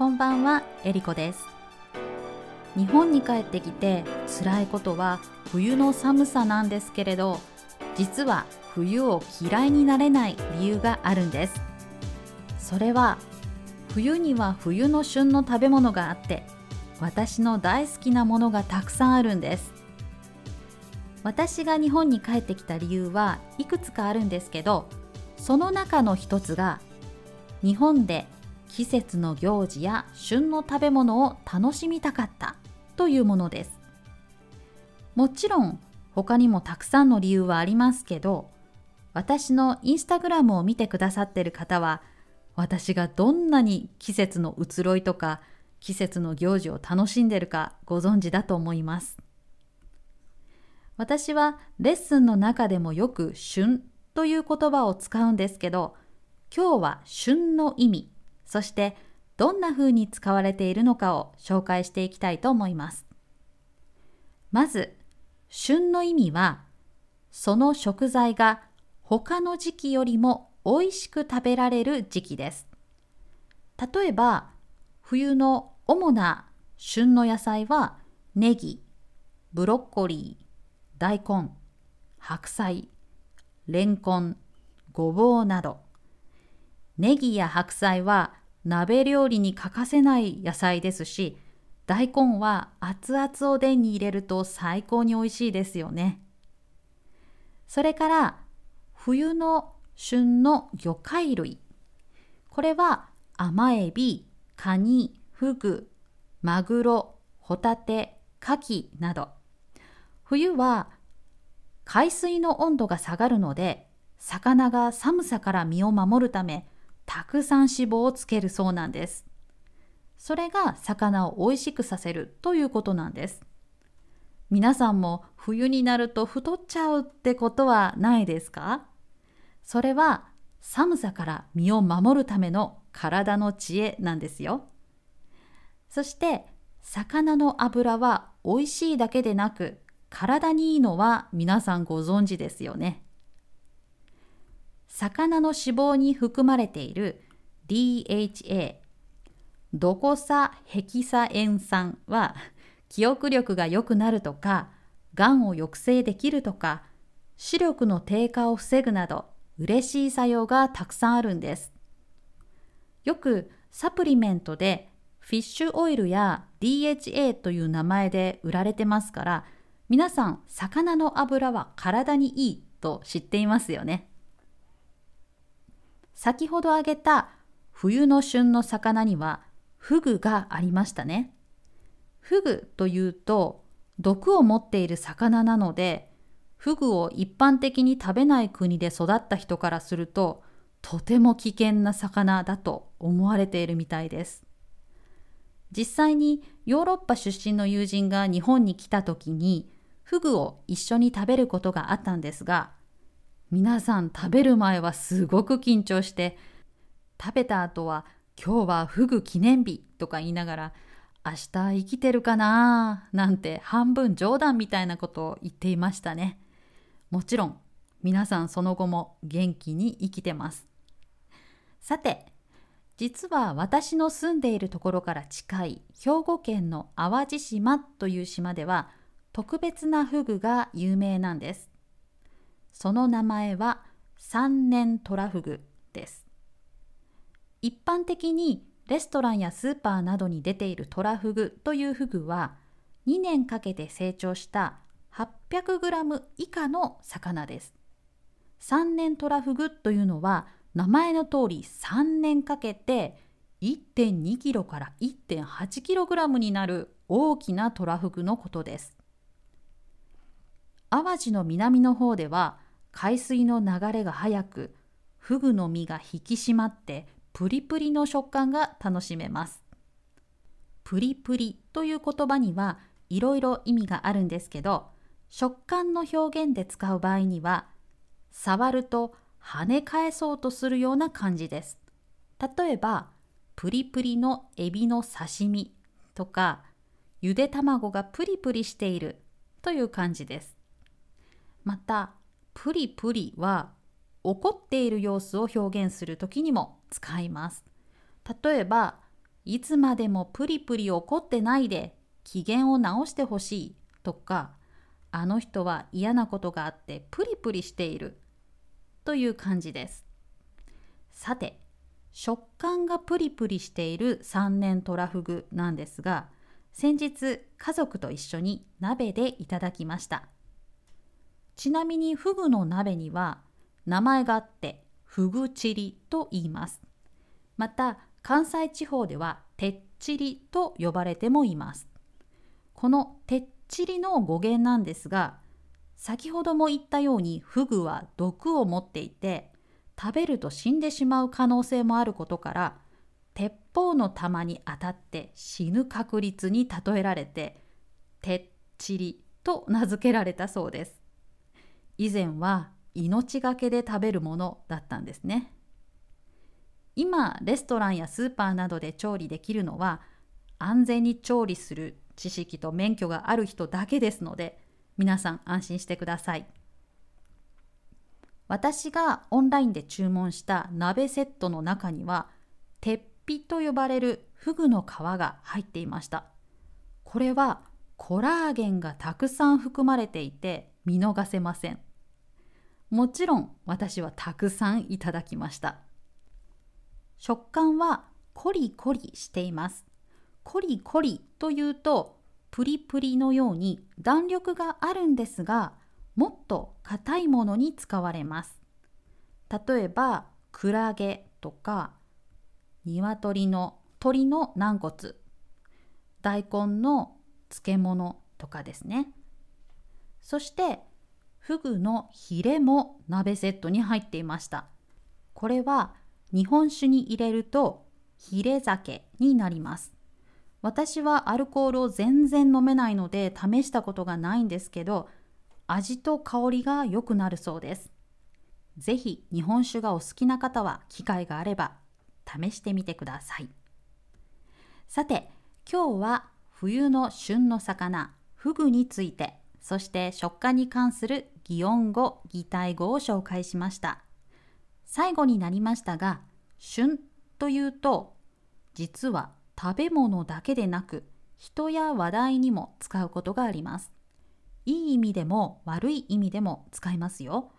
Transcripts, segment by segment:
こんばんは、えりこです。日本に帰ってきて辛いことは冬の寒さなんですけれど実は冬を嫌いになれない理由があるんです。それは冬には冬の旬の食べ物があって私の大好きなものがたくさんあるんです。私が日本に帰ってきた理由はいくつかあるんですけどその中の一つが日本で季節の行事や旬の食べ物を楽しみたかったというものです。もちろん他にもたくさんの理由はありますけど私のインスタグラムを見てくださってる方は私がどんなに季節の移ろいとか季節の行事を楽しんでるかご存知だと思います。私はレッスンの中でもよく旬という言葉を使うんですけど今日は旬の意味そしてどんな風に使われているのかを紹介していきたいと思います。まず旬の意味はその食材が他の時期よりも美味しく食べられる時期です。例えば冬の主な旬の野菜はネギ、ブロッコリー、大根、白菜、レンコン、ごぼうなど。ネギや白菜は鍋料理に欠かせない野菜ですし大根は熱々おでんに入れると最高に美味しいですよね。それから冬の旬の魚介類。これは甘エビ、カニ、フグ、マグロ、ホタテ、カキなど。冬は海水の温度が下がるので魚が寒さから身を守るためたくさん脂肪をつけるそうなんです。それが魚を美味しくさせるということなんです。皆さんも冬になると太っちゃうってことはないですか？それは寒さから身を守るための体の知恵なんですよ。そして魚の油は美味しいだけでなく体にいいのは皆さんご存知ですよね。魚の脂肪に含まれている DHA ドコサヘキサエン酸は記憶力が良くなるとかがんを抑制できるとか視力の低下を防ぐなど嬉しい作用がたくさんあるんです。よくサプリメントでフィッシュオイルや DHA という名前で売られてますから皆さん魚の油は体にいいと知っていますよね。先ほど挙げた冬の旬の魚にはフグがありましたね。フグというと毒を持っている魚なのでフグを一般的に食べない国で育った人からするととても危険な魚だと思われているみたいです。実際にヨーロッパ出身の友人が日本に来た時にフグを一緒に食べることがあったんですが皆さん食べる前はすごく緊張して食べた後は今日はフグ記念日とか言いながら明日生きてるかななんて半分冗談みたいなことを言っていましたね。もちろん皆さんその後も元気に生きてます。さて実は私の住んでいるところから近い兵庫県の淡路島という島では特別なフグが有名なんです。その名前は三年トラフグです。一般的にレストランやスーパーなどに出ているトラフグというフグは2年かけて成長した 800g 以下の魚です。三年トラフグというのは名前の通り3年かけて 1.2kg から 1.8kg になる大きなトラフグのことです。淡路の南の方では海水の流れが速くフグの身が引き締まってプリプリの食感が楽しめます。プリプリという言葉にはいろいろ意味があるんですけど食感の表現で使う場合には触ると跳ね返そうとするような感じです。例えばプリプリのエビの刺身とかゆで卵がプリプリしているという感じです。またプリプリは怒っている様子を表現する時にも使います。例えばいつまでもプリプリ怒ってないで機嫌を直してほしいとかあの人は嫌なことがあってプリプリしているという感じです。さて食感がプリプリしている三年トラフグなんですが先日家族と一緒に鍋でいただきました。ちなみにフグの鍋には名前があってフグチリと言います。また関西地方ではてっちりと呼ばれてもいます。このてっちりの語源なんですが先ほども言ったようにフグは毒を持っていて食べると死んでしまう可能性もあることから鉄砲の弾に当たって死ぬ確率に例えられててっちりと名付けられたそうです。以前は命がけで食べるものだったんですね。今レストランやスーパーなどで調理できるのは安全に調理する知識と免許がある人だけですので皆さん安心してください。私がオンラインで注文した鍋セットの中には鉄皮と呼ばれるフグの皮が入っていました。これはコラーゲンがたくさん含まれていて見逃せません。もちろん私はたくさんいただきました。食感はコリコリしています。コリコリというとプリプリのように弾力があるんですがもっと硬いものに使われます。例えばクラゲとか鶏の鶏の軟骨大根の漬物とかですね。そしてフグのヒレも鍋セットに入っていました。これは日本酒に入れるとヒレ酒になります。私はアルコールを全然飲めないので試したことがないんですけど味と香りが良くなるそうです。ぜひ日本酒がお好きな方は機会があれば試してみてください。さて今日は冬の旬の魚フグについて。そして食感に関する擬音語擬態語を紹介しました。最後になりましたが旬というと実は食べ物だけでなく人や話題にも使うことがあります。いい意味でも悪い意味でも使いますよ。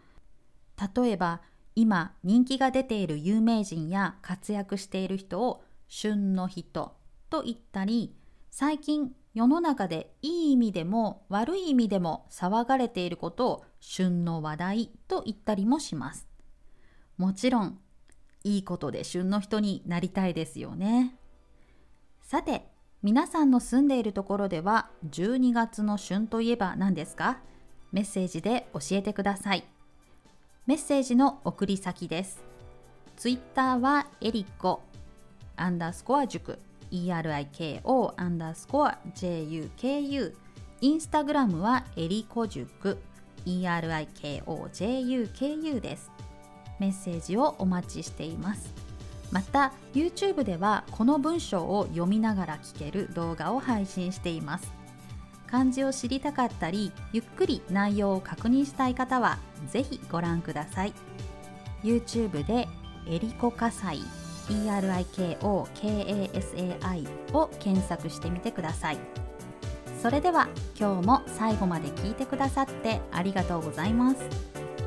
例えば今人気が出ている有名人や活躍している人を旬の人と言ったり最近世の中でいい意味でも悪い意味でも騒がれていることを旬の話題と言ったりもします。もちろんいいことで旬の人になりたいですよね。さて皆さんの住んでいるところでは12月の旬といえば何ですか？メッセージで教えてください。メッセージの送り先です。ツイッターはエリコアンダースコア塾。ERIKO アンダースコア JUKU インスタグラムはエリコ塾。ERIKOJUKU です。メッセージをお待ちしています。また YouTube ではこの文章を読みながら聞ける動画を配信しています。漢字を知りたかったりゆっくり内容を確認したい方はぜひご覧ください。YouTube でエリコ火災。ERIKOKASAI を検索してみてください。それでは今日も最後まで聞いてくださってありがとうございます。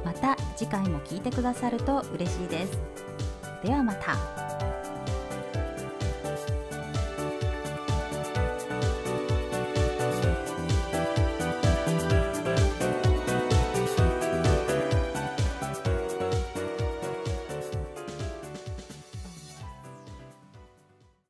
また次回も聞いてくださると嬉しいです。ではまた。